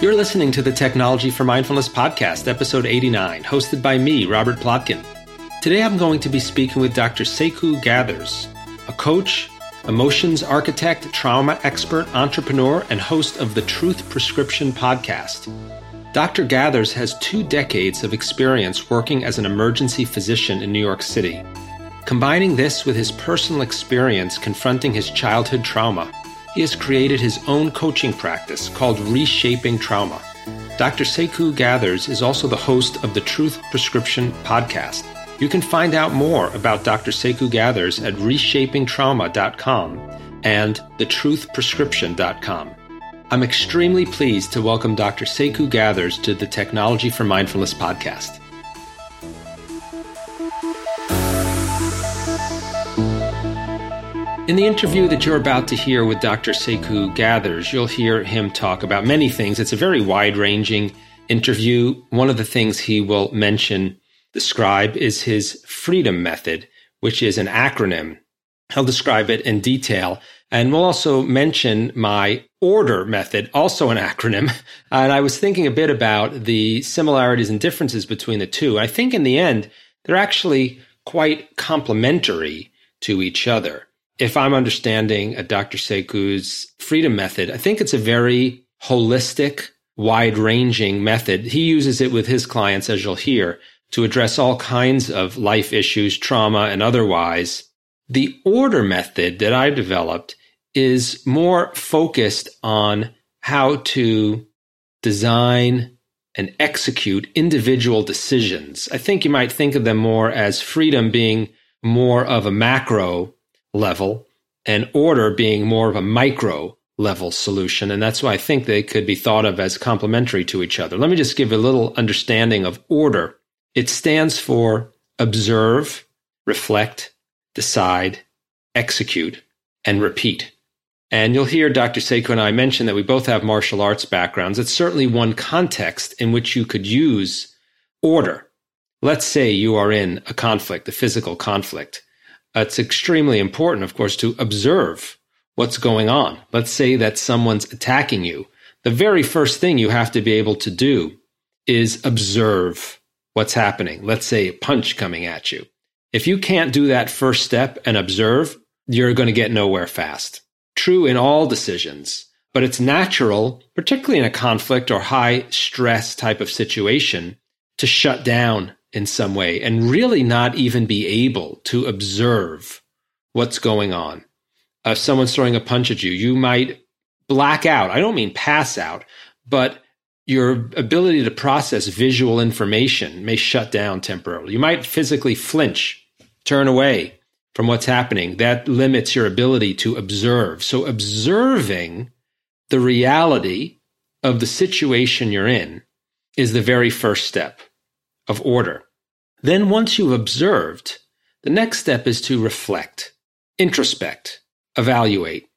You're listening to the Technology for Mindfulness podcast, episode 89, hosted by me, Robert Plotkin. Today I'm going to be speaking with Dr. Sekou Gathers, a coach, emotions architect, trauma expert, entrepreneur, and host of the Truth Prescription podcast. Dr. Gathers has two decades of experience working as an emergency physician in New York City. Combining this with his personal experience confronting his childhood trauma, he has created his own coaching practice called Reshaping Trauma. Dr. Sekou Gathers is also the host of the Truth Prescription podcast. You can find out more about Dr. Sekou Gathers at reshapingtrauma.com and thetruthprescription.com. I'm extremely pleased to welcome Dr. Sekou Gathers to the Technology for Mindfulness podcast. In the interview that you're about to hear with Dr. Sekou Gathers, you'll hear him talk about many things. It's a very wide ranging interview. One of the things he will mention, describe, is his freedom method, which is an acronym. He'll describe it in detail. And we'll also mention my order method, also an acronym. And I was thinking a bit about the similarities and differences between the two. I think in the end, they're actually quite complementary to each other if I'm understanding a Dr. Sekou's freedom method, I think it's a very holistic, wide ranging method. He uses it with his clients, as you'll hear, to address all kinds of life issues, trauma, and otherwise. The order method that I developed is more focused on how to design and execute individual decisions. I think you might think of them more as freedom being more of a macro level and order being more of a micro level solution. And that's why I think they could be thought of as complementary to each other. Let me just give a little understanding of order. It stands for observe, reflect, decide, execute, and repeat. And you'll hear Dr. Sekou and I mention that we both have martial arts backgrounds. It's certainly one context in which you could use order. Let's say you are in a conflict, a physical conflict. It's extremely important, of course, to observe what's going on. Let's say that someone's attacking you. The very first thing you have to be able to do is observe what's happening. Let's say a punch coming at you. If you can't do that first step and observe, you're going to get nowhere fast. True in all decisions, but it's natural, particularly in a conflict or high stress type of situation, to shut down in some way and really not even be able to observe what's going on. If someone's throwing a punch at you, you might black out. I don't mean pass out, but your ability to process visual information may shut down temporarily. You might physically flinch, turn away from what's happening. That limits your ability to observe. So, observing the reality of the situation you're in is the very first step of order. Then, once you've observed, the next step is to reflect, introspect, evaluate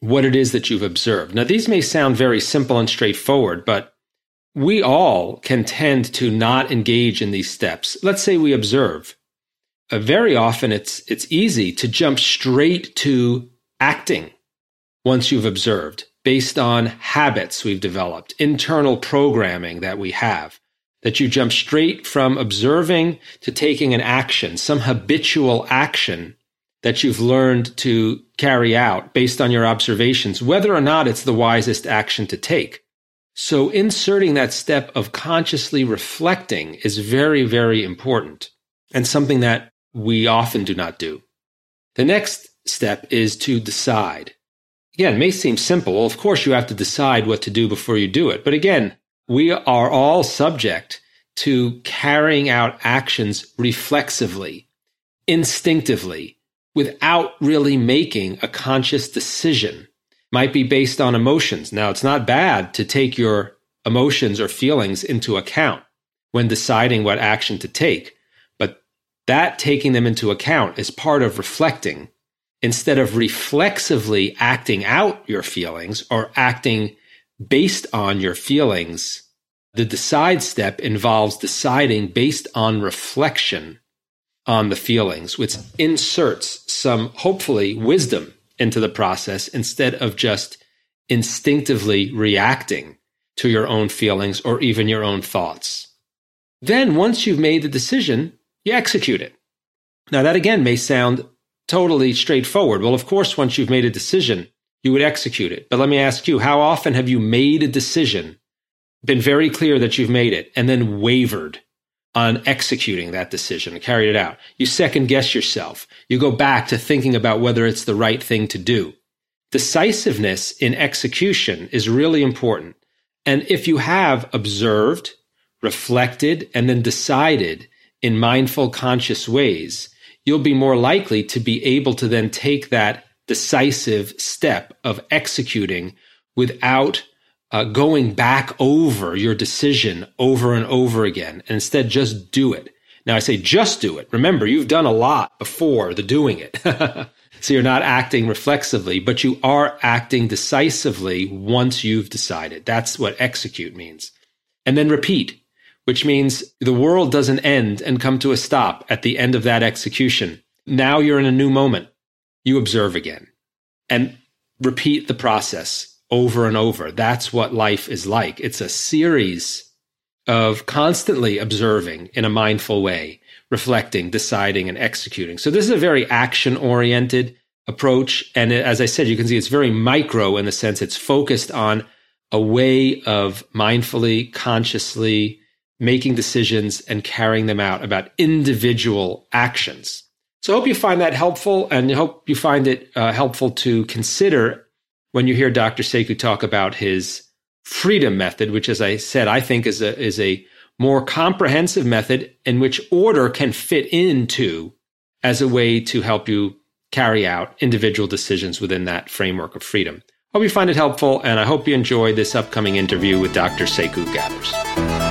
what it is that you've observed. Now, these may sound very simple and straightforward, but we all can tend to not engage in these steps. Let's say we observe. Uh, very often it's, it's easy to jump straight to acting once you've observed based on habits we've developed, internal programming that we have that you jump straight from observing to taking an action, some habitual action that you've learned to carry out based on your observations, whether or not it's the wisest action to take. So inserting that step of consciously reflecting is very, very important and something that we often do not do. The next step is to decide. Again, it may seem simple. Well, of course, you have to decide what to do before you do it. But again, we are all subject to carrying out actions reflexively, instinctively, without really making a conscious decision. Might be based on emotions. Now, it's not bad to take your emotions or feelings into account when deciding what action to take, but that taking them into account is part of reflecting instead of reflexively acting out your feelings or acting based on your feelings the decide step involves deciding based on reflection on the feelings, which inserts some, hopefully, wisdom into the process instead of just instinctively reacting to your own feelings or even your own thoughts. Then, once you've made the decision, you execute it. Now, that again may sound totally straightforward. Well, of course, once you've made a decision, you would execute it. But let me ask you, how often have you made a decision, been very clear that you've made it, and then wavered on executing that decision and carried it out? You second guess yourself. You go back to thinking about whether it's the right thing to do. Decisiveness in execution is really important. And if you have observed, reflected, and then decided in mindful, conscious ways, you'll be more likely to be able to then take that decisive step of executing without uh, going back over your decision over and over again. And instead, just do it. Now, I say just do it. Remember, you've done a lot before the doing it. so you're not acting reflexively, but you are acting decisively once you've decided. That's what execute means. And then repeat which means the world doesn't end and come to a stop at the end of that execution. Now you're in a new moment. You observe again and repeat the process over and over. That's what life is like. It's a series of constantly observing in a mindful way, reflecting, deciding, and executing. So this is a very action oriented approach. And as I said, you can see it's very micro in the sense it's focused on a way of mindfully, consciously making decisions and carrying them out about individual actions. So I hope you find that helpful and I hope you find it uh, helpful to consider when you hear Dr. Sekou talk about his freedom method, which, as I said, I think is a, is a more comprehensive method in which order can fit into as a way to help you carry out individual decisions within that framework of freedom. Hope you find it helpful, and I hope you enjoy this upcoming interview with Dr. Sekou Gathers.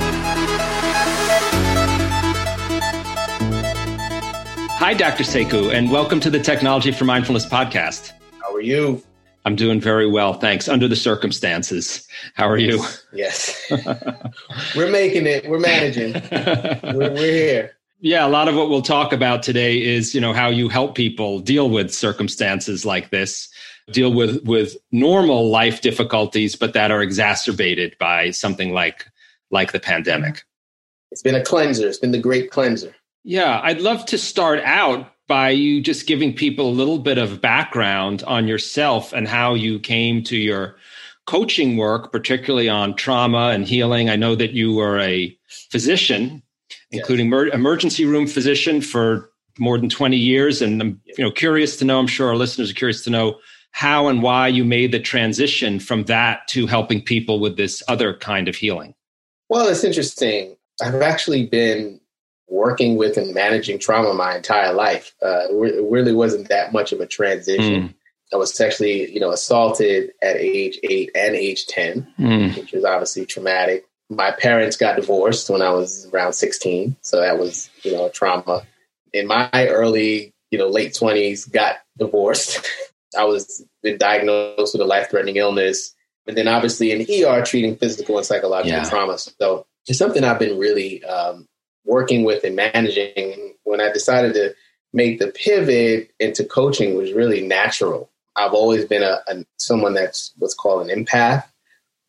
Hi, Dr. Sekou, and welcome to the Technology for Mindfulness podcast. How are you? I'm doing very well, thanks. Under the circumstances, how are you? Yes, we're making it. We're managing. we're, we're here. Yeah, a lot of what we'll talk about today is, you know, how you help people deal with circumstances like this, deal with with normal life difficulties, but that are exacerbated by something like like the pandemic. It's been a cleanser. It's been the great cleanser. Yeah, I'd love to start out by you just giving people a little bit of background on yourself and how you came to your coaching work, particularly on trauma and healing. I know that you were a physician, including yes. mer- emergency room physician for more than 20 years. And I'm you know, curious to know, I'm sure our listeners are curious to know how and why you made the transition from that to helping people with this other kind of healing. Well, it's interesting. I've actually been working with and managing trauma my entire life. Uh, it really wasn't that much of a transition. Mm. I was sexually, you know, assaulted at age eight and age 10, mm. which was obviously traumatic. My parents got divorced when I was around 16. So that was, you know, a trauma. In my early, you know, late 20s, got divorced. I was been diagnosed with a life threatening illness. And then obviously in ER treating physical and psychological yeah. trauma. So it's something I've been really um, working with and managing. When I decided to make the pivot into coaching was really natural. I've always been a, a someone that's what's called an empath,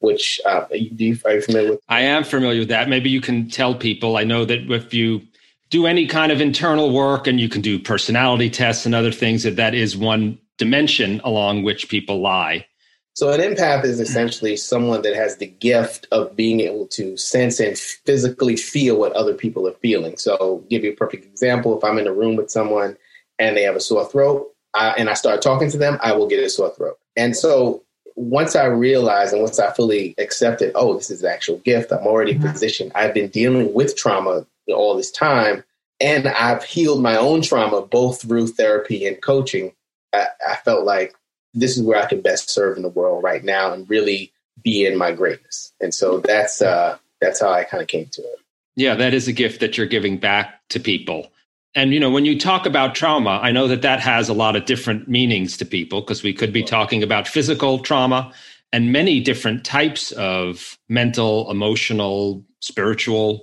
which uh, you, are you familiar with? I am familiar with that. Maybe you can tell people. I know that if you do any kind of internal work and you can do personality tests and other things, that that is one dimension along which people lie. So an empath is essentially someone that has the gift of being able to sense and physically feel what other people are feeling. So give you a perfect example. If I'm in a room with someone and they have a sore throat uh, and I start talking to them, I will get a sore throat. And so once I realized and once I fully accepted, oh, this is an actual gift, I'm already mm-hmm. positioned. I've been dealing with trauma all this time and I've healed my own trauma both through therapy and coaching. I, I felt like this is where I can best serve in the world right now and really be in my greatness. And so that's uh, that's how I kind of came to it. Yeah, that is a gift that you're giving back to people. And you know, when you talk about trauma, I know that that has a lot of different meanings to people because we could be talking about physical trauma and many different types of mental, emotional, spiritual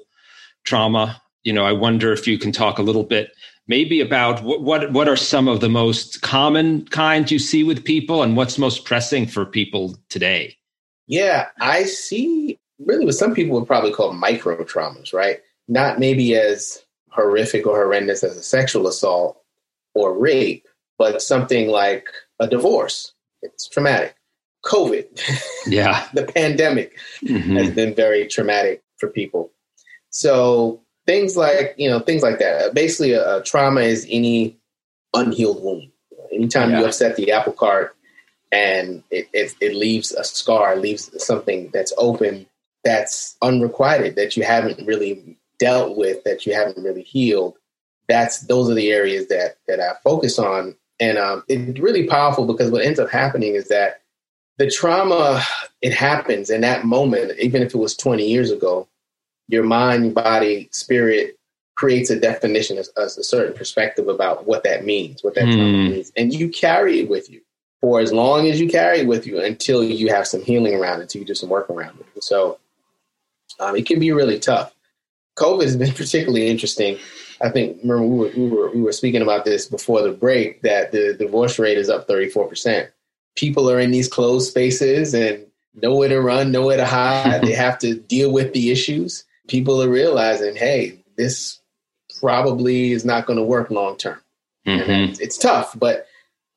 trauma. You know, I wonder if you can talk a little bit maybe about what, what, what are some of the most common kinds you see with people and what's most pressing for people today? Yeah, I see really what some people would probably call micro traumas, right? Not maybe as horrific or horrendous as a sexual assault or rape, but something like a divorce. It's traumatic. COVID, yeah, the pandemic mm-hmm. has been very traumatic for people. So things like you know things like that. Basically, a, a trauma is any unhealed wound. Anytime yeah. you upset the apple cart and it, it, it leaves a scar, leaves something that's open, that's unrequited, that you haven't really dealt with, that you haven't really healed. That's those are the areas that that I focus on, and um, it's really powerful because what ends up happening is that the trauma it happens in that moment, even if it was 20 years ago, your mind, body, spirit creates a definition, a, a certain perspective about what that means, what that mm. means, and you carry it with you for as long as you carry it with you until you have some healing around it, until you do some work around it. So um, it can be really tough. COVID has been particularly interesting. I think remember we were, we were we were speaking about this before the break that the divorce rate is up 34 percent. People are in these closed spaces and nowhere to run, nowhere to hide. they have to deal with the issues people are realizing, hey, this probably is not going to work long term. Mm-hmm. It's, tough, but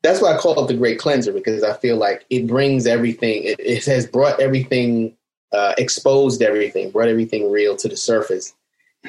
that's why I call it the great cleanser because I feel like it brings everything, it, it has brought everything, uh, exposed everything, brought everything real to the surface,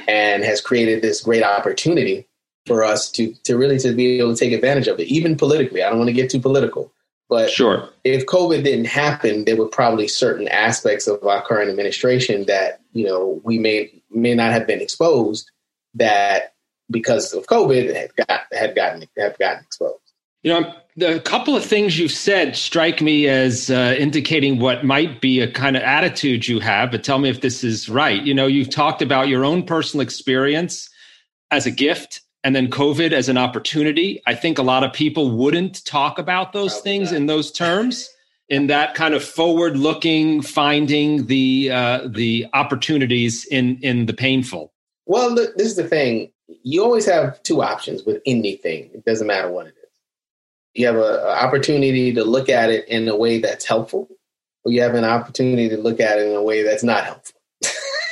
and has created this great opportunity for us to to really to be able to take advantage of it, even politically. I don't want to get too political, but sure, if COVID didn't happen, there were probably certain aspects of our current administration that you know we may may not have been exposed that because of COVID had got had gotten have gotten exposed. You know, the couple of things you've said strike me as uh, indicating what might be a kind of attitude you have, but tell me if this is right. You know, you've talked about your own personal experience as a gift and then COVID as an opportunity. I think a lot of people wouldn't talk about those Probably things not. in those terms in that kind of forward looking finding the uh, the opportunities in in the painful. Well look, this is the thing. You always have two options with anything. It doesn't matter what it is. You have an opportunity to look at it in a way that's helpful or you have an opportunity to look at it in a way that's not helpful.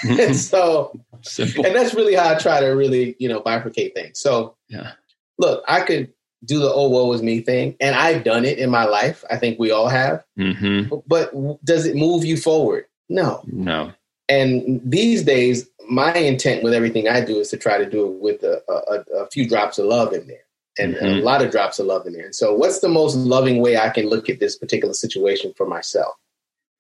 And so Simple. and that's really how i try to really you know bifurcate things. So yeah. look i could do the oh woe is me thing, and I've done it in my life. I think we all have. Mm-hmm. But does it move you forward? No, no. And these days, my intent with everything I do is to try to do it with a, a, a few drops of love in there, and mm-hmm. a lot of drops of love in there. And so, what's the most loving way I can look at this particular situation for myself?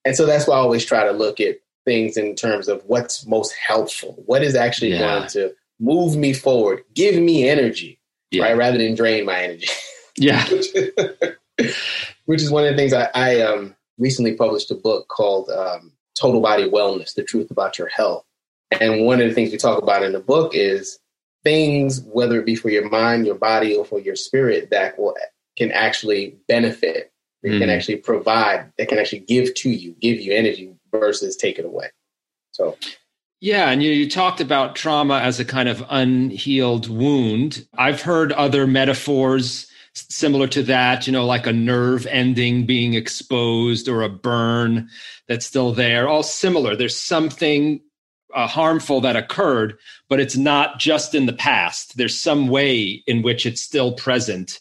And so that's why I always try to look at things in terms of what's most helpful. What is actually yeah. going to move me forward, give me energy yeah. right? Rather than drain my energy. Yeah. which, is, one of the things I, I um, recently published a book called um, Total Body Wellness The Truth About Your Health. And one of the things we talk about in the book is things, whether it be for your mind, your body, or for your spirit, that will can actually benefit, mm. can actually provide, that can actually give to you, give you energy versus take it away. So yeah, and you, you talked about trauma as a kind of unhealed wound. I've heard other metaphors similar to that, you know, like a nerve ending being exposed or a burn that's still there, all similar. There's something uh, harmful that occurred, but it's not just in the past. There's some way in which it's still present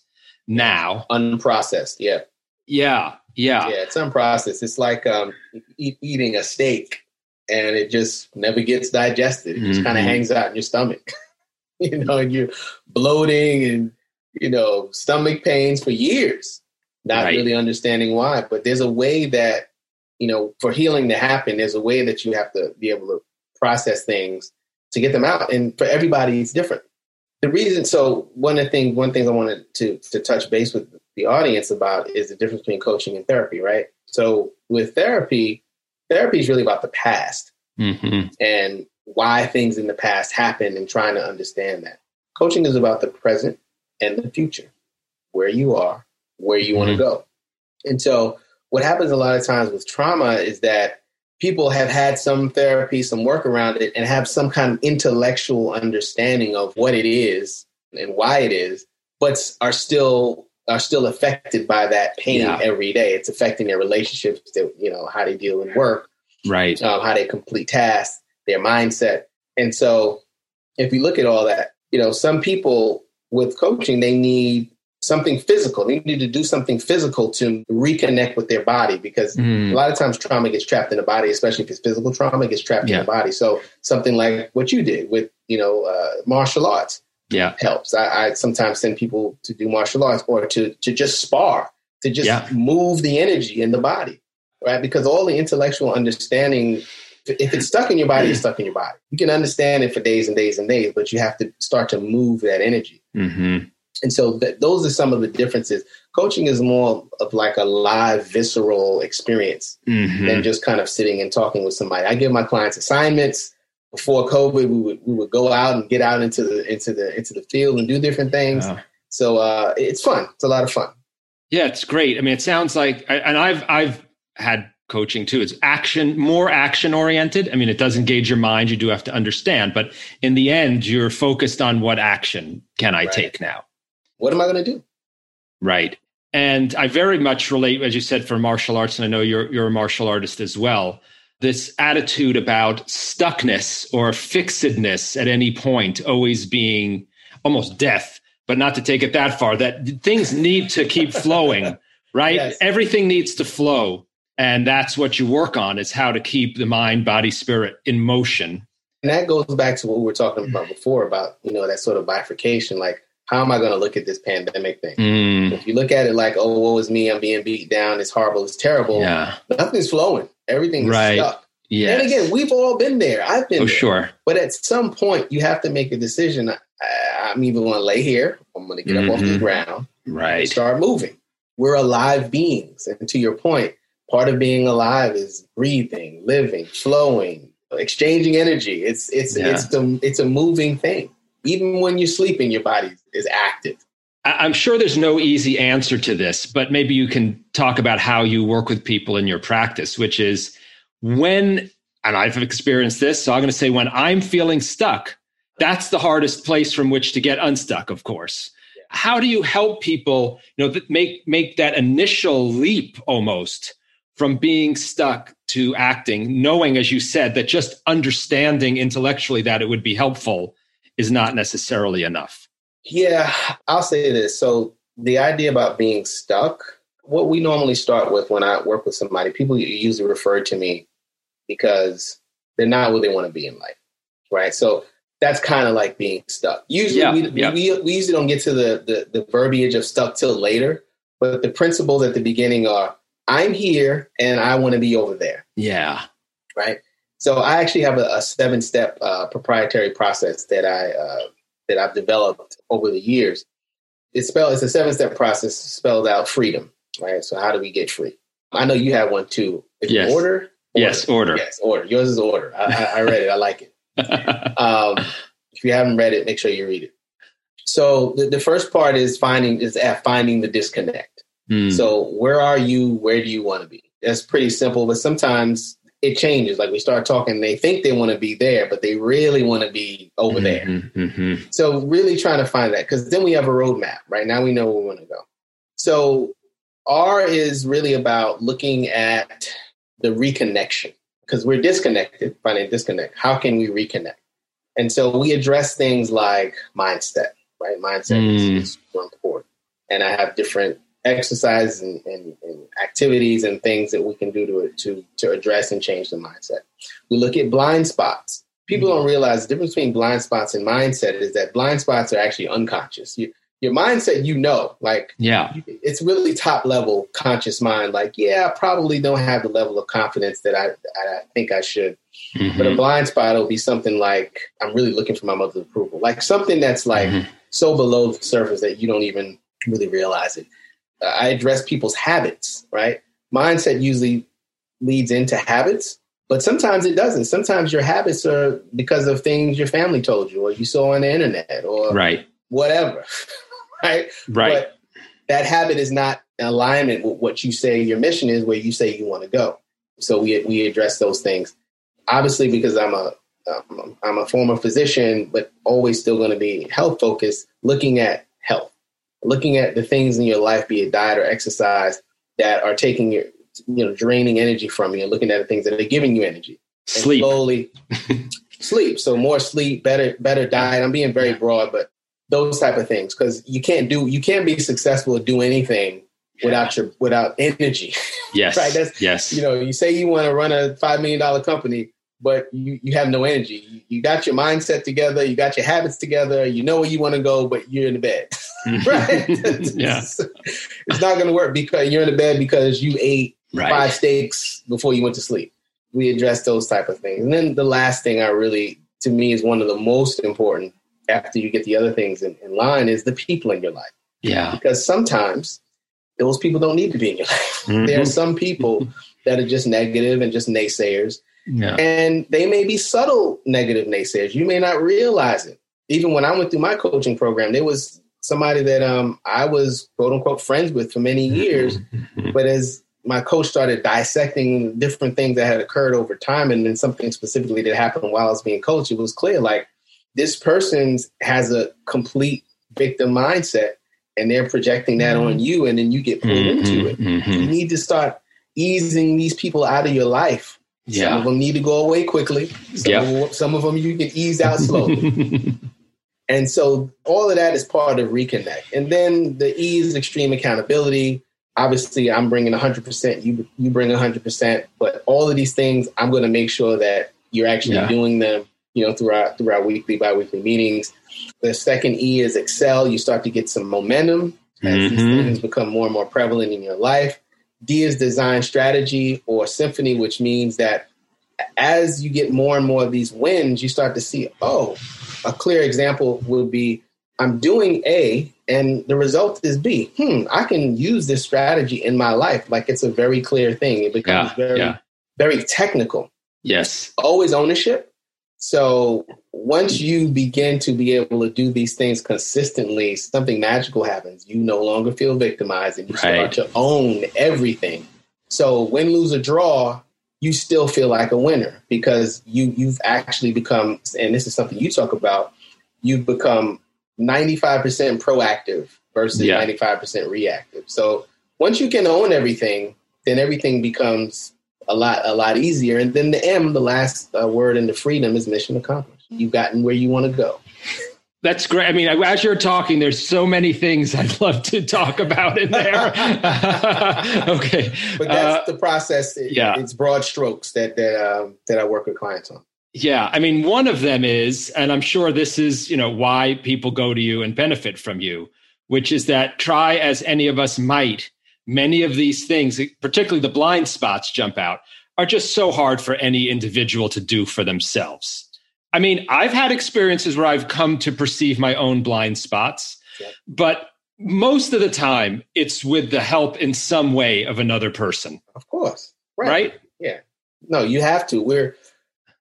now. Unprocessed, yeah. Yeah, yeah. Yeah, it's unprocessed. It's like um, e- eating a steak and it just never gets digested. It just mm-hmm. kind of hangs out in your stomach, you know, and you're bloating and, you know, stomach pains for years, not right. really understanding why. But there's a way that, you know, for healing to happen, there's a way that you have to be able to process things to get them out. And for everybody, it's different. The reason, so one of the things, one thing I wanted to, to touch base with the audience about is the difference between coaching and therapy, right? So with therapy, therapy is really about the past mm-hmm. and why things in the past happened and trying to understand that. Coaching is about the present and the future, where you are, where you mm-hmm. want to go. And so, what happens a lot of times with trauma is that people have had some therapy, some work around it, and have some kind of intellectual understanding of what it is and why it is, but are still are still affected by that pain yeah. every day. It's affecting their relationships, that, you know, how they deal with work, right? Um, how they complete tasks, their mindset, and so if you look at all that, you know, some people with coaching they need something physical. They need to do something physical to reconnect with their body because mm. a lot of times trauma gets trapped in the body, especially if it's physical trauma, gets trapped yeah. in the body. So something like what you did with, you know, uh, martial arts yeah. helps. I, I, sometimes send people to do martial arts or to, to just spar, to just yeah. move the energy in the body, right? Because all the intellectual understanding, if it's stuck in your body, it's stuck in your body. You can understand it for days and days and days, but you have to start to move that energy. Mm-hmm. And so th- those are some of the differences. Coaching is more of like a live, visceral experience mm-hmm. than just kind of sitting and talking with somebody. I give my clients assignments. Before COVID, we would we would go out and get out into the into the into the field and do different things. Yeah. So uh, it's fun. It's a lot of fun. Yeah, it's great. I mean, it sounds like, and I've I've had coaching too. It's action, more action oriented. I mean, it does engage your mind. You do have to understand, but in the end, you're focused on what action can I right. take now what am I going to do? Right. And I very much relate, as you said, for martial arts, and I know you're you're a martial artist as well. This attitude about stuckness or fixedness at any point, always being almost death, but not to take it that far. That things need to keep flowing, right? Yes. Everything needs to flow, and that's what you work on: is how to keep the mind, body, spirit in motion. And that goes back to what we were talking about before about you know that sort of bifurcation, like how am I going to look at this pandemic thing? Mm. If you look at it like, oh, woe is me, I'm being beat down, it's horrible, it's terrible. Yeah. Nothing's flowing. Everything's right. stuck. Yeah. And again, we've all been there. I've been oh, there. sure. But at some point, you have to make a decision. I, am either going to lay here, I'm going to get mm-hmm. up off the mm-hmm. ground, right? start moving. We're alive beings, and to your point, part of being alive is breathing, living, flowing, exchanging energy. It's it's yeah. it's the it's a moving thing. Even when you're sleeping, your body is active. I'm sure there's no easy answer to this, but maybe you can talk about how you work with people in your practice, which is when, and I've experienced this, so I'm going to say when I'm feeling stuck, that's the hardest place from which to get unstuck, of course. How do you help people, you know, make make that initial leap almost from being stuck to acting, knowing, as you said, that just understanding intellectually that it would be helpful is not necessarily enough? Yeah, I'll say this. So, the idea about being stuck, what we normally start with when I work with somebody, people usually refer to me because they're not where they want to be in life, right? So, that's kind of like being stuck. Usually, yeah, we, yeah. we, we usually don't get to the, the, the verbiage of stuck till later, but the principles at the beginning are I'm here and I want to be over there. Yeah. Right. So I actually have a, a seven step uh, proprietary process that I uh, that I've developed over the years. It's spelled it's a seven step process spelled out freedom, right? So how do we get free? I know you have one too. Yes. order? order? Yes, order. Yes, order. Yours is order. I, I, I read it. I like it. um, if you haven't read it, make sure you read it. So the, the first part is finding is at finding the disconnect. Mm. So where are you? Where do you want to be? That's pretty simple, but sometimes it changes. Like we start talking, they think they want to be there, but they really want to be over mm-hmm, there. Mm-hmm. So really trying to find that because then we have a roadmap. Right now we know where we want to go. So R is really about looking at the reconnection because we're disconnected, finding disconnect. How can we reconnect? And so we address things like mindset, right? Mindset mm. is super important. And I have different exercises and, and, and, activities and things that we can do to, to, to address and change the mindset. We look at blind spots. People mm-hmm. don't realize the difference between blind spots and mindset is that blind spots are actually unconscious. You, your mindset, you know, like yeah, it's really top level conscious mind. Like, yeah, I probably don't have the level of confidence that I, I think I should. Mm-hmm. But a blind spot will be something like I'm really looking for my mother's approval, like something that's like mm-hmm. so below the surface that you don't even really realize it. I address people's habits, right? Mindset usually leads into habits, but sometimes it doesn't. Sometimes your habits are because of things your family told you or you saw on the internet or right. whatever, right? Right. But that habit is not in alignment with what you say your mission is, where you say you want to go. So we we address those things. Obviously, because I'm a um, I'm a former physician, but always still going to be health focused, looking at looking at the things in your life, be it diet or exercise, that are taking your, you know, draining energy from you, and looking at the things that are giving you energy. And sleep. Slowly, sleep. So more sleep, better, better diet. I'm being very broad, but those type of things because you can't do, you can't be successful at do anything without your without energy. Yes. right. That's yes. You know, you say you want to run a five million dollar company, but you, you have no energy. You, you, got your mindset together, you got your habits together, you know where you want to go, but you're in the bed. right? yeah. it's not gonna work because you're in the bed because you ate right. five steaks before you went to sleep. We address those type of things. And then the last thing I really to me is one of the most important after you get the other things in, in line is the people in your life. Yeah. Because sometimes those people don't need to be in your life. Mm-hmm. There are some people that are just negative and just naysayers. Yeah. And they may be subtle negative naysayers. You may not realize it. Even when I went through my coaching program, there was somebody that um, I was quote unquote friends with for many years. but as my coach started dissecting different things that had occurred over time and then something specifically that happened while I was being coached, it was clear like this person has a complete victim mindset and they're projecting that mm-hmm. on you and then you get pulled mm-hmm, into it. Mm-hmm. You need to start easing these people out of your life. Yeah. Some of them need to go away quickly. Some, yep. of, them, some of them you can ease out slowly. and so all of that is part of reconnect. And then the E is extreme accountability. Obviously, I'm bringing 100%, you, you bring 100%, but all of these things, I'm going to make sure that you're actually yeah. doing them you know, throughout, throughout weekly, our weekly, meetings. The second E is excel. You start to get some momentum as mm-hmm. these things become more and more prevalent in your life. D is design strategy or symphony, which means that as you get more and more of these wins, you start to see, oh, a clear example would be I'm doing A and the result is B. Hmm, I can use this strategy in my life. Like it's a very clear thing. It becomes yeah, very, yeah. very technical. Yes. Always ownership. So once you begin to be able to do these things consistently, something magical happens. You no longer feel victimized and you right. start to own everything. So win, lose, or draw, you still feel like a winner because you you've actually become, and this is something you talk about, you've become 95% proactive versus yeah. 95% reactive. So once you can own everything, then everything becomes a lot a lot easier. And then the M, the last uh, word in the freedom, is mission accomplished. You've gotten where you want to go. That's great. I mean, as you're talking, there's so many things I'd love to talk about in there. okay, but that's uh, the process. It, yeah, it's broad strokes that that um, that I work with clients on. Yeah, I mean, one of them is, and I'm sure this is, you know, why people go to you and benefit from you, which is that try as any of us might many of these things, particularly the blind spots jump out, are just so hard for any individual to do for themselves. I mean, I've had experiences where I've come to perceive my own blind spots, but most of the time it's with the help in some way of another person. Of course. Right. right? Yeah. No, you have to. We're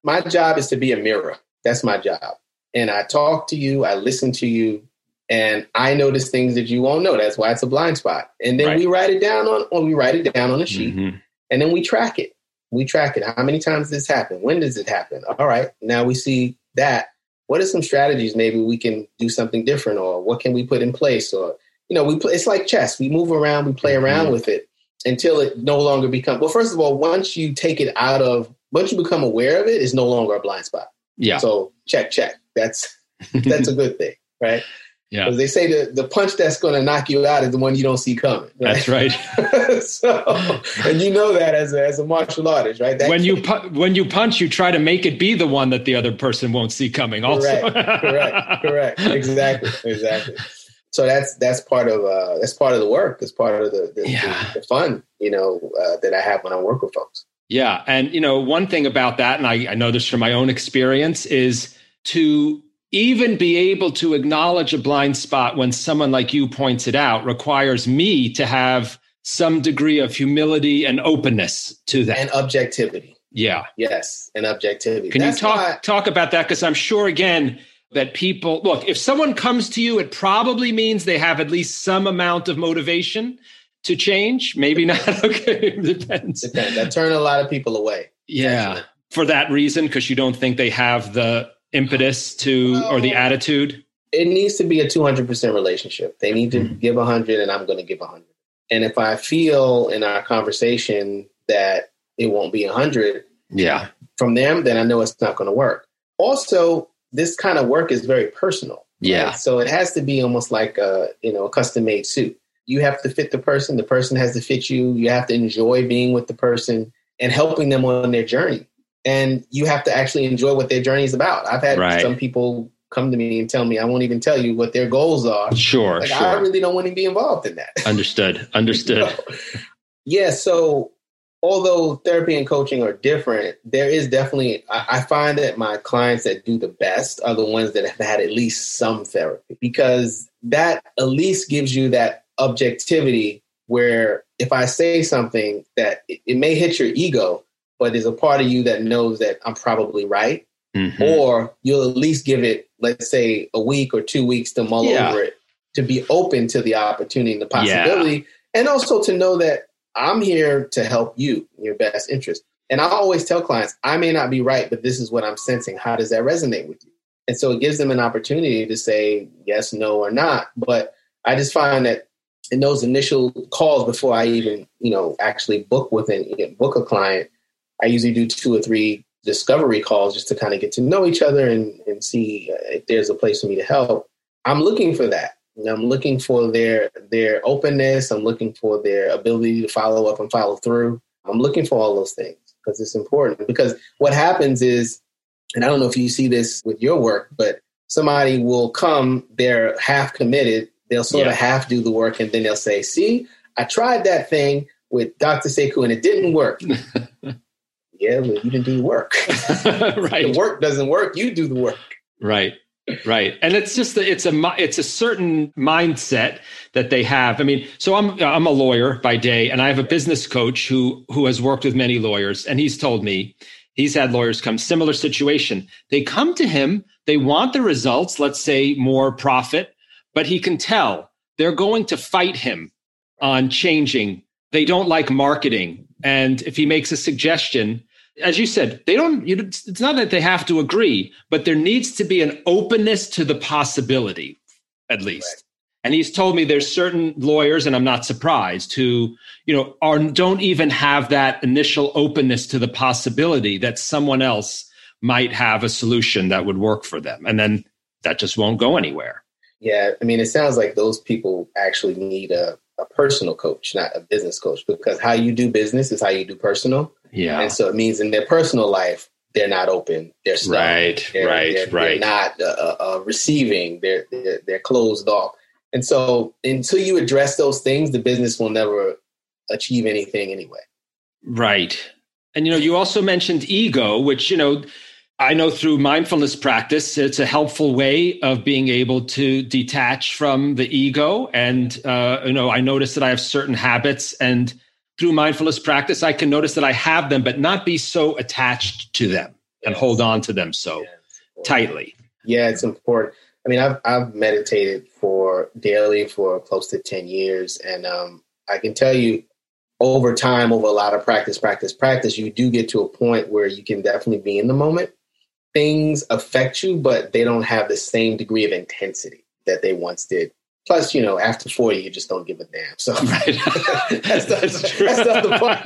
my job is to be a mirror. That's my job. And I talk to you, I listen to you, and I notice things that you won't know. That's why it's a blind spot. And then right. we write it down on, or we write it down on a sheet, mm-hmm. and then we track it. We track it. How many times this happened? When does it happen? All right, now we see that. What are some strategies? Maybe we can do something different, or what can we put in place? Or you know, we play, it's like chess. We move around, we play mm-hmm. around with it until it no longer becomes. Well, first of all, once you take it out of, once you become aware of it, it's no longer a blind spot. Yeah. So check, check. That's that's a good thing, right? Yeah. Because they say the, the punch that's going to knock you out is the one you don't see coming. Right? That's right. so, and you know that as a, as a martial artist, right? That when you pu- when you punch, you try to make it be the one that the other person won't see coming. Also, correct, correct, correct. Exactly, exactly. So that's that's part of uh, that's part of the work. That's part of the the, yeah. the, the fun, you know, uh, that I have when I work with folks. Yeah, and you know, one thing about that, and I, I know this from my own experience, is to even be able to acknowledge a blind spot when someone like you points it out requires me to have some degree of humility and openness to that. And objectivity. Yeah. Yes and objectivity. Can That's you talk why- talk about that? Because i'm sure again that people look if someone comes to you it probably means they have at least some amount of motivation to change. Maybe not. Okay depends. Depends. I turn a lot of people away yeah for that reason because you don't think they have the impetus to or the attitude? It needs to be a 200% relationship. They need to mm-hmm. give 100 and I'm going to give 100. And if I feel in our conversation that it won't be 100 yeah from them, then I know it's not going to work. Also, this kind of work is very personal. Yeah. Right? So it has to be almost like a, you know, a custom made suit. You have to fit the person, the person has to fit you. You have to enjoy being with the person and helping them on their journey. And you have to actually enjoy what their journey is about. I've had right. some people come to me and tell me I won't even tell you what their goals are. Sure, like, sure. I really don't want to be involved in that. Understood. Understood. know? Yeah. So although therapy and coaching are different, there is definitely I, I find that my clients that do the best are the ones that have had at least some therapy because that at least gives you that objectivity where if I say something that it, it may hit your ego, but there's a part of you that knows that I'm probably right. Mm-hmm. Or you'll at least give it, let's say, a week or two weeks to mull yeah. over it, to be open to the opportunity and the possibility, yeah. and also to know that I'm here to help you in your best interest. And I always tell clients, I may not be right, but this is what I'm sensing. How does that resonate with you? And so it gives them an opportunity to say yes, no, or not. But I just find that in those initial calls before I even, you know, actually book with an book a client, I usually do two or three discovery calls just to kind of get to know each other and, and see uh, if there's a place for me to help. I'm looking for that. I'm looking for their their openness. I'm looking for their ability to follow up and follow through. I'm looking for all those things because it's important. Because what happens is, and I don't know if you see this with your work, but somebody will come, they're half committed, they'll sort yeah. of half do the work, and then they'll say, "See, I tried that thing with Dr. Sekou and it didn't work." yeah, well, you didn't do the work. right. The work doesn't work. You do the work. Right. Right. And it's just that it's a it's a certain mindset that they have. I mean, so I'm I'm a lawyer by day and I have a business coach who who has worked with many lawyers and he's told me he's had lawyers come similar situation. They come to him, they want the results, let's say more profit, but he can tell they're going to fight him on changing. They don't like marketing. And if he makes a suggestion, as you said, they don't, you, it's not that they have to agree, but there needs to be an openness to the possibility, at least. Right. And he's told me there's certain lawyers, and I'm not surprised, who, you know, are don't even have that initial openness to the possibility that someone else might have a solution that would work for them. And then that just won't go anywhere. Yeah. I mean, it sounds like those people actually need a, a personal coach, not a business coach, because how you do business is how you do personal. Yeah. And so it means in their personal life, they're not open. They're stuck. Right, they're, right, they're, right. They're not uh, uh, uh, receiving. They're, they're, they're closed off. And so until you address those things, the business will never achieve anything anyway. Right. And you know, you also mentioned ego, which you know, I know through mindfulness practice, it's a helpful way of being able to detach from the ego. And uh, you know, I notice that I have certain habits and through mindfulness practice, I can notice that I have them, but not be so attached to them and hold on to them so tightly. Yeah, it's important. I mean, I've I've meditated for daily for close to ten years, and um, I can tell you, over time, over a lot of practice, practice, practice, you do get to a point where you can definitely be in the moment. Things affect you, but they don't have the same degree of intensity that they once did. Plus, you know, after 40, you just don't give a damn. So right. that's, that's, that's, that's not the point.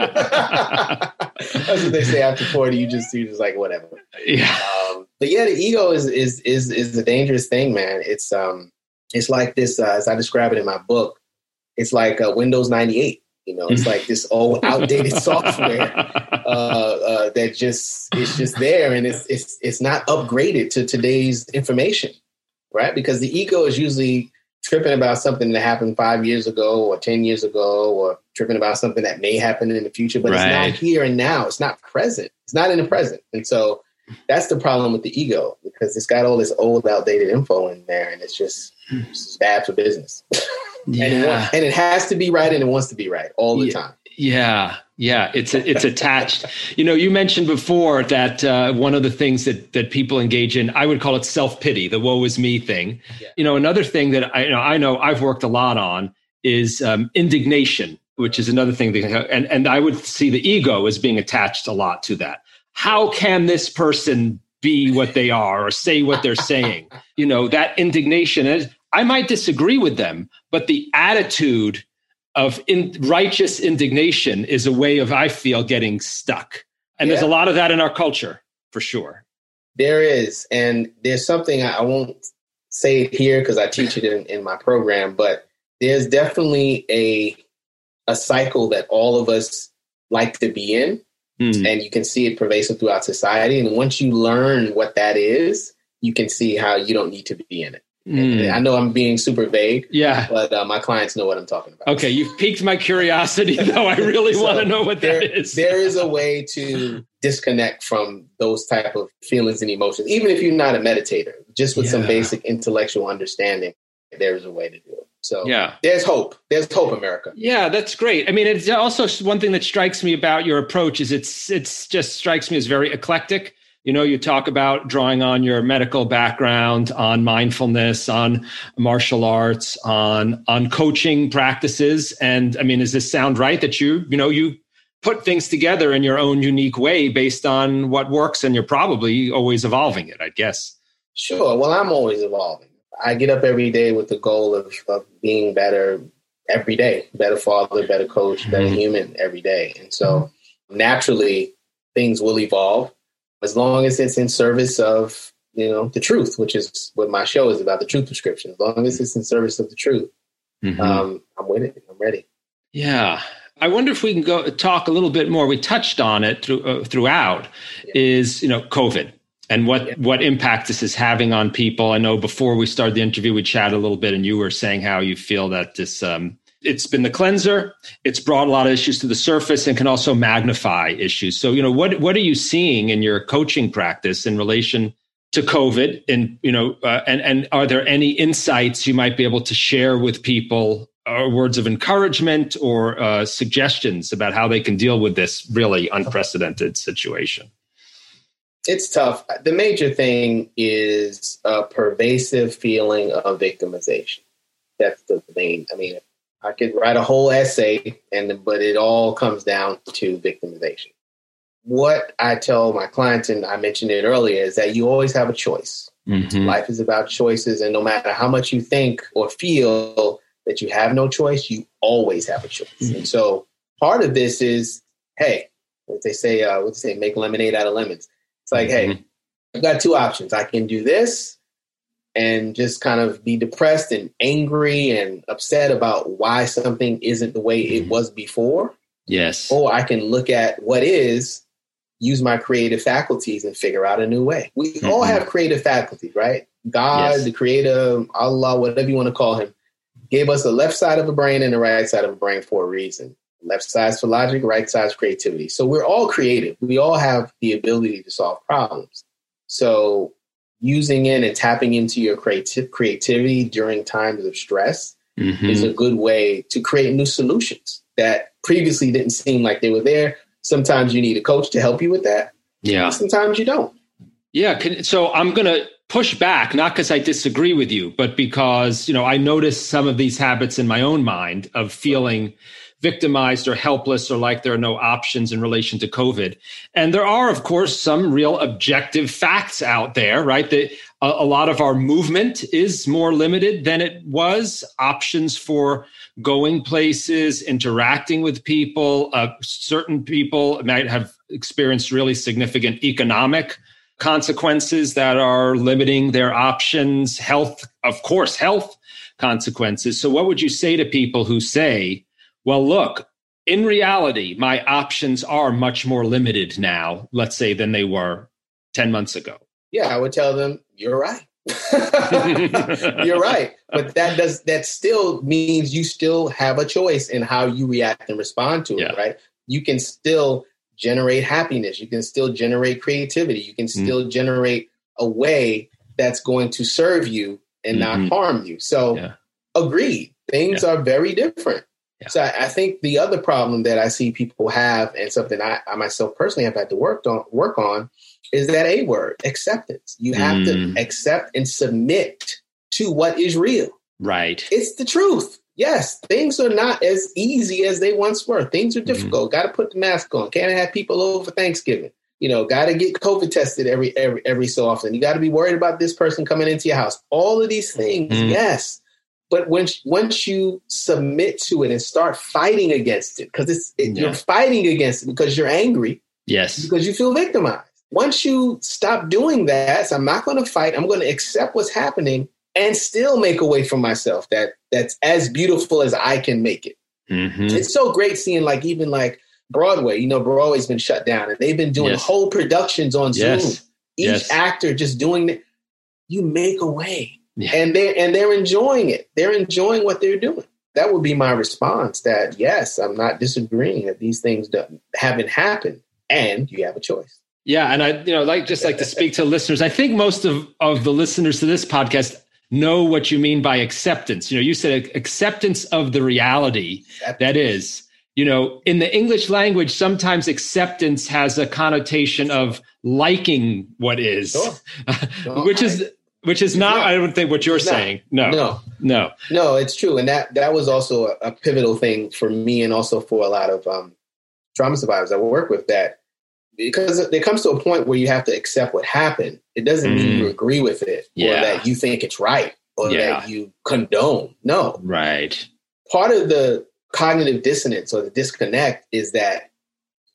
that's what they say after 40, you just, you just like, whatever. Yeah. Um, but yeah, the ego is, is, is, is a dangerous thing, man. It's, um, it's like this, uh, as I describe it in my book, it's like uh, Windows 98. You know, it's like this old outdated software uh, uh, that just it's just there, and it's it's it's not upgraded to today's information, right? Because the ego is usually tripping about something that happened five years ago or 10 years ago or tripping about something that may happen in the future, but right. it's not here and now. It's not present. It's not in the present. And so that's the problem with the ego because it's got all this old, outdated info in there and it's just, it's just bad for business. Yeah. and, it wants, and, it has to be right and it wants to be right all the yeah. time. Yeah, yeah, it's it's attached. you know, you mentioned before that uh, one of the things that that people engage in, I would call it self pity, the "woe is me" thing. Yeah. You know, another thing that I you know I know I've worked a lot on is um, indignation, which is another thing that, and and I would see the ego as being attached a lot to that. how can this person be what they are or say what they're saying? You know, that indignation. is. I might disagree with them, but the attitude of in, righteous indignation is a way of, I feel, getting stuck. And yeah. there's a lot of that in our culture, for sure. There is. And there's something I, I won't say it here because I teach it in, in my program, but there's definitely a a cycle that all of us like to be in. Mm. And you can see it pervasive throughout society. And once you learn what that is, you can see how you don't need to be in it. Mm. I know I'm being super vague. Yeah. But uh, my clients know what I'm talking about. Okay. You've piqued my curiosity, though. I really so want to know what there, that is. there is a way to disconnect from those type of feelings and emotions, even if you're not a meditator, just with yeah. some basic intellectual understanding, there's a way to do it. So yeah, there's hope. There's hope, America. Yeah, that's great. I mean, it's also one thing that strikes me about your approach is it's it's just strikes me as very eclectic you know you talk about drawing on your medical background on mindfulness on martial arts on on coaching practices. And i mean does this sound right that you you know you put things together in your own unique way based on what works and you're probably always evolving it i guess? Sure. Well i'm always evolving. I get up every day with the goal of, of being better every day better father better coach better mm-hmm. human every day. And so naturally things will evolve as long as it's in service of you know the truth, which is what my show is about, the truth prescription. As long as it's in service of the truth, mm-hmm. um, I'm with it. I'm ready. Yeah. I wonder if we can go talk a little bit more. We touched on it through, uh, throughout. Yeah. Is you know COVID and what yeah. what impact this is having on people. I know before we started the interview, we chatted a little bit, and you were saying how you feel that this um, it's been the cleanser. It's brought a lot of issues to the surface and can also magnify issues. So, you know, what what are you seeing in your coaching practice in relation to COVID? And you know, uh, and and are there any insights you might be able to share with people, or words of encouragement or uh, suggestions about how they can deal with this really unprecedented situation? It's tough. The major thing is a pervasive feeling of victimization. That's the main. I mean, I could write a whole essay, and but it all comes down to victimization. What I tell my clients, and I mentioned it earlier, is that you always have a choice. Mm-hmm. Life is about choices, and no matter how much you think or feel that you have no choice, you always have a choice. Mm-hmm. And so, part of this is, hey, what they say, uh, what they say, make lemonade out of lemons. It's like, mm-hmm. hey, I've got two options. I can do this, and just kind of be depressed and angry and upset about why something isn't the way it mm-hmm. was before. Yes. Or I can look at what is, use my creative faculties and figure out a new way. We mm-hmm. all have creative faculties, right? God, yes. the creator, Allah, whatever you want to call him, gave us the left side of a brain and the right side of a brain for a reason. Left side for logic, right side is creativity. So we're all creative. We all have the ability to solve problems. So using in and tapping into your creative creativity during times of stress mm-hmm. is a good way to create new solutions that previously didn't seem like they were there. Sometimes you need a coach to help you with that. Yeah. Sometimes you don't. Yeah. Can, so I'm going to push back, not because I disagree with you, but because, you know, I notice some of these habits in my own mind of feeling victimized or helpless or like there are no options in relation to COVID. And there are, of course, some real objective facts out there, right? That a, a lot of our movement is more limited than it was. Options for going places, interacting with people. Uh, certain people might have experienced really significant economic consequences that are limiting their options. Health, of course, health consequences. So, what would you say to people who say, well, look, in reality, my options are much more limited now, let's say, than they were 10 months ago. Yeah, I would tell them, you're right. you're right. But that does that still means you still have a choice in how you react and respond to it, yeah. right? You can still generate happiness. You can still generate creativity. You can mm. still mm. generate a way that's going to serve you and mm-hmm. not harm you. So, yeah. agreed. Things yeah. are very different. Yeah. So I, I, think the other problem that I see people have, and something I, I, myself personally have had to work on, work on, is that A word, acceptance. You have mm. to accept and submit to what is real. Right. It's the truth. Yes, things are not as easy as they once were. Things are mm-hmm. difficult. Mm. Got to put the mask on. Can't have people over for Thanksgiving. you know, got to get COVID tested every every every so often. You got to be worried about this person coming into your house. All of these things, mm-hmm. yes. But once once you submit to it and start fighting against it, because it's it, yeah. you're fighting against it because you're angry. Yes. Because you feel victimized. Once you stop doing that, so I'm not going to fight. I'm going to accept what's happening and still make a way for myself that that's as beautiful as I can make it. Mm-hmm. It's so great seeing like even like Broadway. You know, Broadway's been shut down, and they've been doing yes. whole productions on yes. Zoom. Each yes. actor just doing it. You make a way, yeah. and they and they're enjoying it. They're enjoying what they're doing. That would be my response. That yes, I'm not disagreeing that these things haven't happened, and you have a choice. Yeah, and I, you know, like just like to speak to listeners. I think most of of the listeners to this podcast know what you mean by acceptance. You know, you said acceptance of the reality that is you know, in the English language, sometimes acceptance has a connotation of liking what is, sure. which is which is not, not, I don't think what you're saying. No, no, no, no. It's true, and that that was also a, a pivotal thing for me, and also for a lot of um, trauma survivors I work with. That because it comes to a point where you have to accept what happened. It doesn't mm. mean you agree with it, yeah. or that you think it's right, or yeah. that you condone. No, right. Part of the cognitive dissonance or the disconnect is that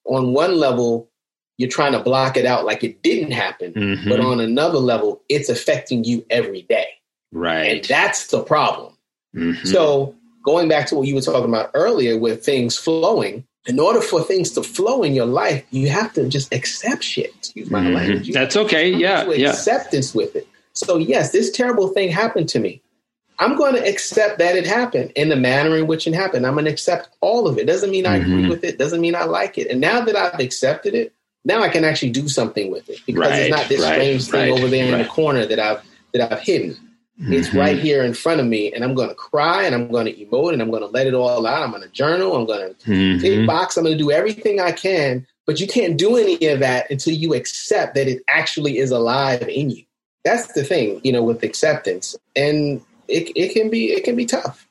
on one level, you're trying to block it out like it didn't happen, mm-hmm. but on another level, it's affecting you every day. Right. And that's the problem. Mm-hmm. So, going back to what you were talking about earlier with things flowing, in order for things to flow in your life, you have to just accept shit. Excuse my mm-hmm. language. That's okay. Yeah. yeah. Acceptance with it. So, yes, this terrible thing happened to me. I'm going to accept that it happened in the manner in which it happened. I'm going to accept all of it. Doesn't mean I mm-hmm. agree with it. Doesn't mean I like it. And now that I've accepted it, now I can actually do something with it because right, it's not this right, strange thing right, over there in the corner that I've that I've hidden. Mm-hmm. It's right here in front of me, and I'm going to cry, and I'm going to emote, and I'm going to let it all out. I'm going to journal. I'm going to mm-hmm. box. I'm going to do everything I can. But you can't do any of that until you accept that it actually is alive in you. That's the thing, you know, with acceptance. And it, it can be it can be tough.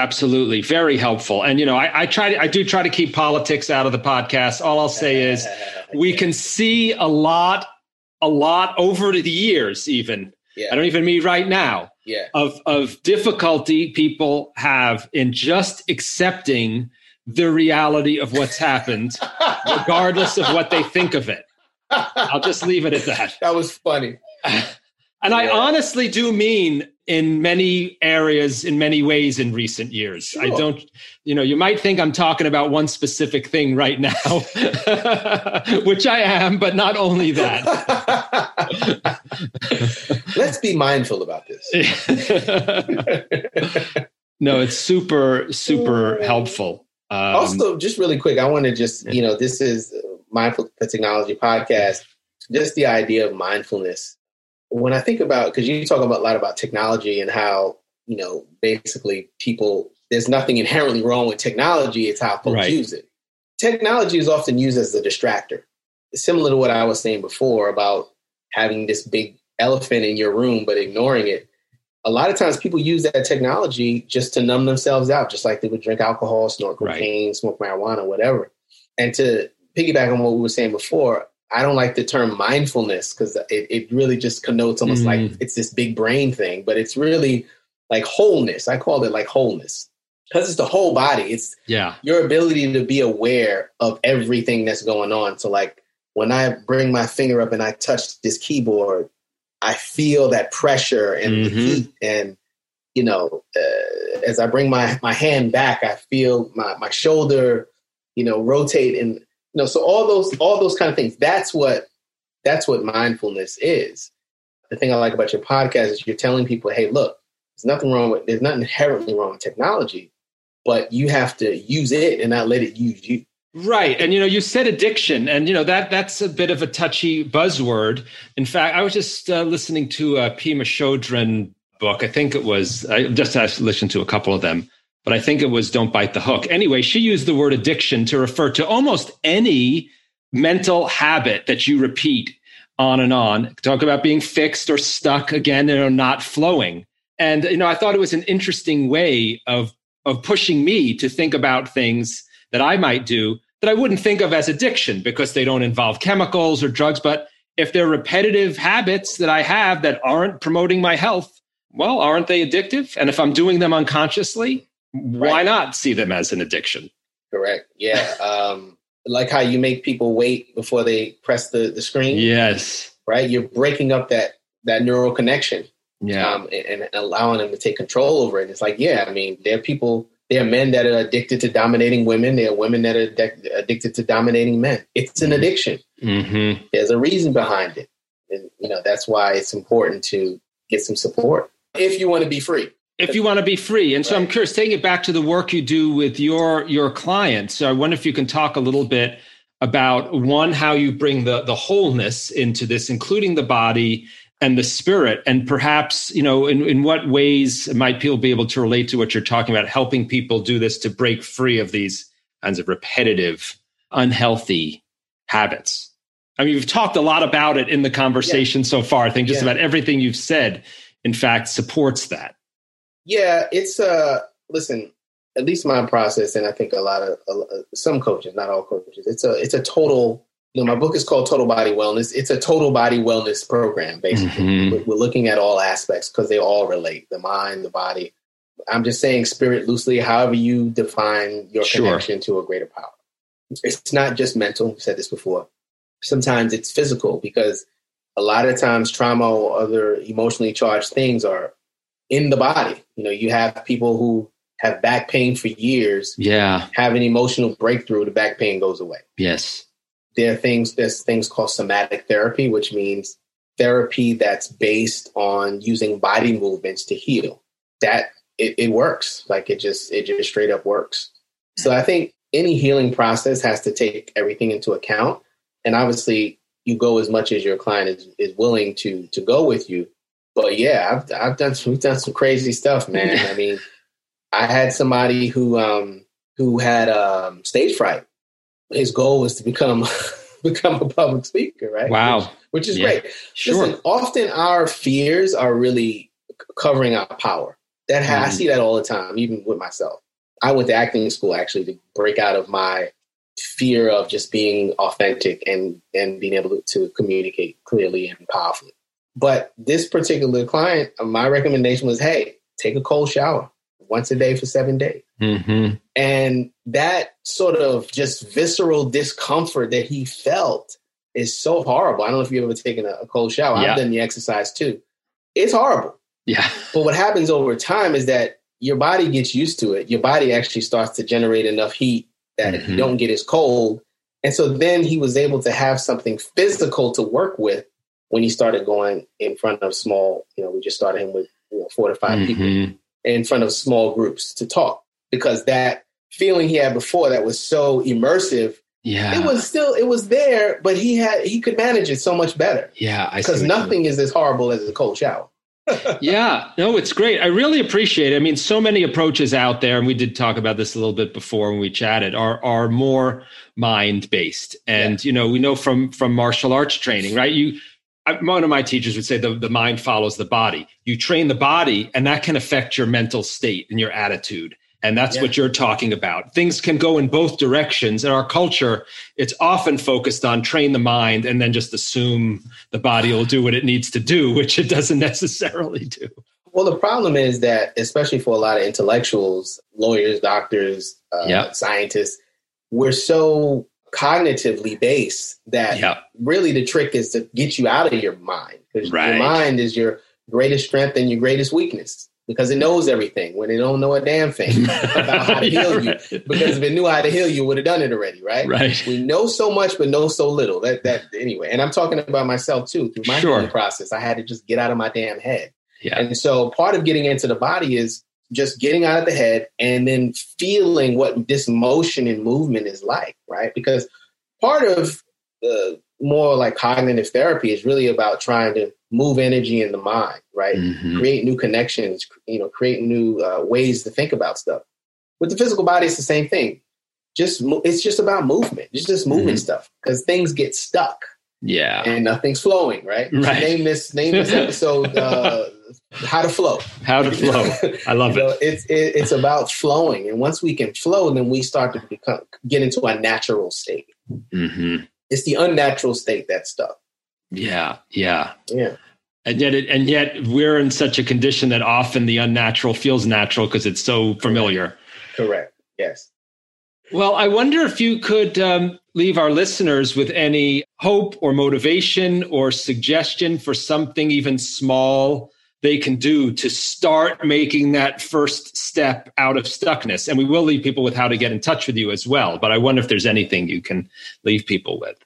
Absolutely, very helpful. And you know, I, I try to I do try to keep politics out of the podcast. All I'll say is we can see a lot, a lot over the years, even. Yeah. I don't even mean right now. Yeah. Of of difficulty people have in just accepting the reality of what's happened, regardless of what they think of it. I'll just leave it at that. That was funny. And yeah. I honestly do mean in many areas, in many ways in recent years. Sure. I don't, you know, you might think I'm talking about one specific thing right now, which I am, but not only that. Let's be mindful about this. no, it's super, super helpful. Um, also, just really quick, I want to just, you know, this is Mindful Technology podcast. Just the idea of mindfulness when I think about because you talk about a lot about technology and how you know basically people there's nothing inherently wrong with technology; it's how folks right. use it. Technology is often used as a distractor, similar to what I was saying before about having this big elephant in your room but ignoring it. A lot of times, people use that technology just to numb themselves out, just like they would drink alcohol, snort cocaine, right. smoke marijuana, whatever. And to piggyback on what we were saying before, I don't like the term mindfulness because it, it really just connotes almost mm. like it's this big brain thing, but it's really like wholeness. I call it like wholeness because it's the whole body. It's yeah your ability to be aware of everything that's going on. So like when I bring my finger up and I touch this keyboard, I feel that pressure and mm-hmm. the heat and you know uh, as I bring my my hand back, I feel my my shoulder you know rotate and know, so all those all those kind of things. That's what that's what mindfulness is. The thing I like about your podcast is you're telling people, hey, look, there's nothing wrong with there's nothing inherently wrong with technology, but you have to use it and not let it use you. Right. And you know, you said addiction and you know that that's a bit of a touchy buzzword. In fact, I was just uh, listening to a Pema Chodron book. I think it was I just listened to a couple of them but I think it was Don't Bite the Hook. Anyway, she used the word addiction to refer to almost any mental habit that you repeat on and on. Talk about being fixed or stuck again and or not flowing. And you know, I thought it was an interesting way of of pushing me to think about things that I might do that I wouldn't think of as addiction because they don't involve chemicals or drugs. But if they're repetitive habits that I have that aren't promoting my health, well, aren't they addictive? And if I'm doing them unconsciously, right. why not see them as an addiction? Correct. Yeah. Um, like how you make people wait before they press the, the screen. Yes. Right. You're breaking up that that neural connection. Yeah. Um, and, and, allowing them to take control over it. It's like, yeah, I mean, there are people, there are men that are addicted to dominating women. There are women that are addicted to dominating men. It's an addiction. Mm-hmm. There's a reason behind it. And, you know, that's why it's important to get some support if you want to be free if you want to be free. And so right. I'm curious, taking it back to the work you do with your your clients. So I wonder if you can talk a little bit about one, how you bring the the wholeness into this, including the body and the spirit, and perhaps you know in, in what ways might people be able to relate to what you're talking about, helping people do this to break free of these kinds of repetitive, unhealthy habits. I mean, you've talked a lot about it in the conversation yeah. so far. I think just yeah. about everything you've said, in fact, supports that. Yeah, it's uh listen, at least my process, and I think a lot of uh, some coaches, not all coaches, it's a it's a total. You know, my book is called Total Body Wellness. It's a total body wellness program. Basically, mm-hmm. we're looking at all aspects because they all relate: the mind, the body. I'm just saying spirit loosely. However, you define your sure. connection to a greater power. It's not just mental. I've said this before. Sometimes it's physical because a lot of times trauma or other emotionally charged things are in the body. You know, you have people who have back pain for years. Yeah. Have an emotional breakthrough, the back pain goes away. Yes. There are things, there's things called somatic therapy, which means therapy that's based on using body movements to heal. That it, it works. Like it just, it just straight up works. So I think any healing process has to take everything into account. And obviously you go as much as your client is, is willing to to go with you but yeah, I've I've done some, we've done some crazy stuff, man. I mean, I had somebody who um who had um stage fright. His goal was to become become a public speaker, right? Wow, which, which is yeah. great. Sure. Listen, often our fears are really covering our power. That mm. I mm-hmm. see that all the time, even with myself. I went to acting school actually to break out of my fear of just being authentic and and being able to, to communicate clearly and powerfully. But this particular client, my recommendation was, hey, take a cold shower once a day for seven days. Mm-hmm. And that sort of just visceral discomfort that he felt is so horrible. I don't know if you've ever taken a, a cold shower. Yeah. I've done the exercise too. It's horrible. Yeah. But what happens over time is that your body gets used to it. Your body actually starts to generate enough heat that mm-hmm. you don't get as cold. And so then he was able to have something physical to work with when he started going in front of small, you know, we just started him with you know, four to 5 mm-hmm. people in front of small groups to talk because that feeling he had before that was so immersive. Yeah, it was still it was there, but he had he could manage it so much better. Yeah, because nothing is as horrible as a cold shower. yeah, no, it's great. I really appreciate it. I mean, so many approaches out there, and we did talk about this a little bit before when we chatted, are are more mind based. And yeah. you know, we know from from martial arts training, right? You one of my teachers would say the, the mind follows the body. You train the body, and that can affect your mental state and your attitude. And that's yeah. what you're talking about. Things can go in both directions. In our culture, it's often focused on train the mind and then just assume the body will do what it needs to do, which it doesn't necessarily do. Well, the problem is that, especially for a lot of intellectuals, lawyers, doctors, uh, yep. scientists, we're so cognitively based that yep. really the trick is to get you out of your mind because right. your mind is your greatest strength and your greatest weakness because it knows everything when it don't know a damn thing about how to yeah, heal you. Right. Because if it knew how to heal you, would have done it already, right? Right. We know so much, but know so little. That that anyway. And I'm talking about myself too. Through my sure. healing process, I had to just get out of my damn head. Yeah. And so part of getting into the body is just getting out of the head and then feeling what this motion and movement is like, right? Because part of the more like cognitive therapy is really about trying to move energy in the mind, right? Mm-hmm. Create new connections, you know, create new uh, ways to think about stuff. With the physical body, it's the same thing. Just it's just about movement. It's just moving mm-hmm. stuff because things get stuck. Yeah. And nothing's flowing, right? Right. So name this name this episode uh, how to flow. How to flow. I love You know, it. it's it, it's about flowing, and once we can flow, then we start to become get into a natural state. hmm It's the unnatural state that's stuff. Yeah. Yeah. Yeah, And yet, it, and yet, we're in such a condition that often the unnatural feels natural because it's so familiar. correct. Yes. Well, I wonder if you could um, leave our listeners with any hope or motivation or suggestion for something even small they can do to start making that first step out of stuckness. And we will leave people with how to get in touch with you as well. But I wonder if there's anything you can leave people with.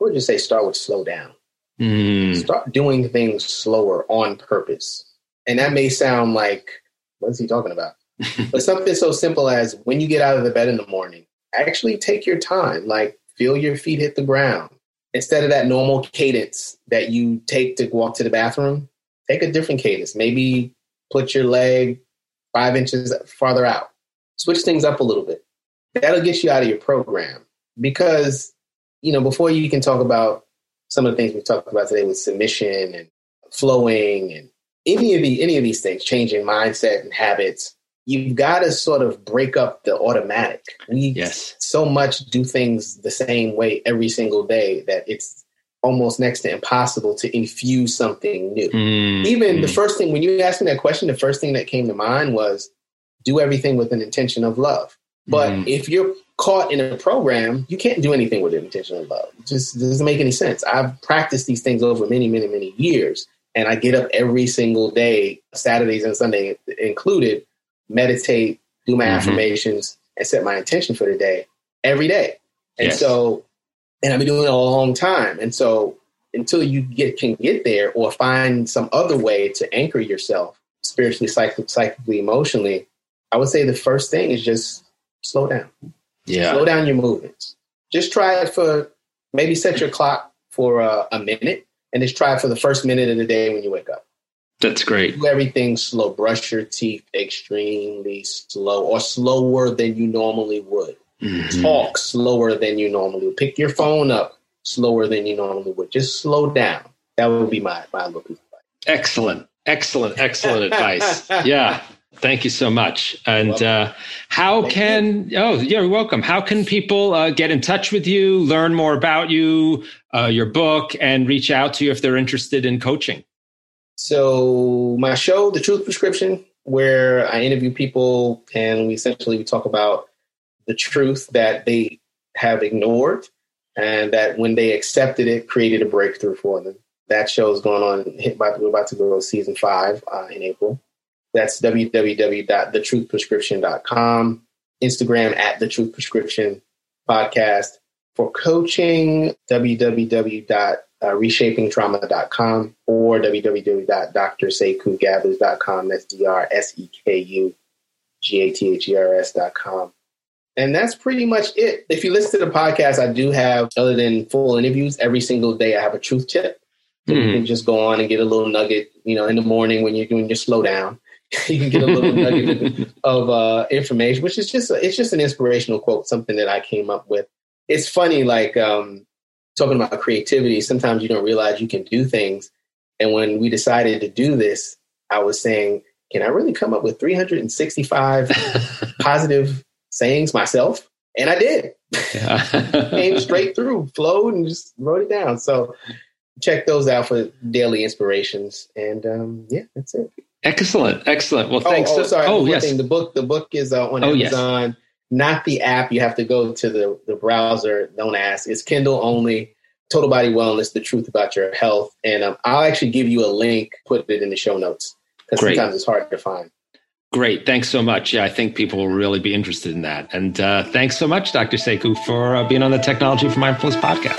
We'll just say start with slow down. Mm, Start doing things slower on purpose. And that may sound like, what is he talking about? but something so simple as when you get out of the bed in the morning, actually take your time, like feel your feet hit the ground. Instead of that normal cadence that you take to walk to the bathroom, take a different cadence. Maybe put your leg five inches farther out. Switch things up a little bit. That'll get you out of your program because, you know, before you can talk about some of the things we talked about today with submission and flowing and any of the any of these things, changing mindset and habits, you've got to sort of break up the automatic. We yes. so much do things the same way every single day that it's almost next to impossible to infuse something new. Mm, Even the mm. first thing when you asked me that question, the first thing that came to mind was do everything with an intention of love. But Mm. if you're caught in a program, you can't do anything with an intention of love. It just doesn't make any sense. I've practiced these things over many, many, many years. And I get up every single day, Saturdays and Sunday included, meditate, do my Mhm. affirmations, and set my intention for the day every day. And Yes. so, and I've been doing it a long time. And so, until you get can get there or find some other way to anchor yourself spiritually, psych- psychically, emotionally, I would say the first thing is just slow down. Yeah. Slow down your movements. Just try it for maybe set your clock for uh, a minute and just try it for the first minute of the day when you wake up. That's great. Do everything slow. Brush your teeth extremely slow or slower than you normally would. Mhm. Talk slower than you normally would. Pick your phone up slower than you normally would. Just slow down. That would be my, my little piece of advice. Excellent. Excellent. Excellent advice. Yeah. Thank you so much. And uh, how Thank can, oh, you're welcome. How can people uh, get in touch with you, learn more about you, uh, your book, and reach out to you if they're interested in coaching? So my show, The Truth Prescription, where I interview people and we essentially we talk about the truth that they have ignored and that when they accepted it, created a breakthrough for them. That show is going on. Hit by, we're about to go to season five uh, in April. That's www.thetruthprescription.com. Instagram at The Truth Prescription Podcast. For coaching, www.reshapingtrauma.com or www.drsekougathers.com. That's D-R-S-E-K-U G-A-T-H-E-R-S.com. And that's pretty much it. If you listen to the podcast, I do have, other than full interviews, every single day I have a truth tip. So you Mhm. can just go on and get a little nugget, you know, in the morning when you're doing your slow down. you can get a little nugget of uh, information, which is just it's just an inspirational quote, something that I came up with. It's funny, like um, talking about creativity. Sometimes you don't realize you can do things, and when we decided to do this, I was saying, can I really come up with 365 positive sayings myself? And I did. Came straight through, flowed, and just wrote it down. So check those out for daily inspirations. And um, yeah, that's it. excellent. Excellent. Well, Oh, thanks. oh, so- sorry. Oh, yes. Thing. The book, the book is uh, on Oh, yes. Not the app. You have to go to the the browser. Don't ask. It's Kindle only. Total Body Wellness: The Truth About Your Health. And um, I'll actually give you a link. Put it in the show notes because sometimes it's hard to find. Great. Thanks so much. Yeah, I think people will really be interested in that. And uh, thanks so much, Dr. Sekou, for uh, being on the Technology for Mindfulness podcast.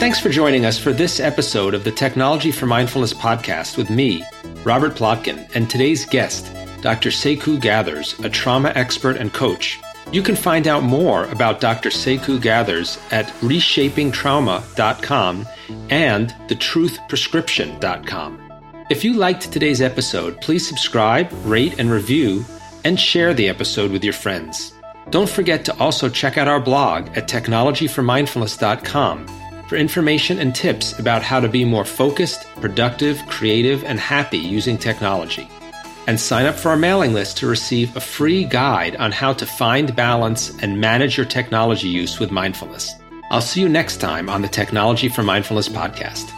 Thanks for joining us for this episode of the Technology for Mindfulness podcast with me, Robert Plotkin, and today's guest, Dr. Sekou Gathers, a trauma expert and coach. You can find out more about Dr. Sekou Gathers at reshapingtrauma.com and thetruthprescription.com. If you liked today's episode, please subscribe, rate, and review, and share the episode with your friends. Don't forget to also check out our blog at technologyformindfulness.com for information and tips about how to be more focused, productive, creative, and happy using technology and sign up for our mailing list to receive a free guide on how to find balance and manage your technology use with mindfulness. I'll see you next time on the Technology for Mindfulness podcast.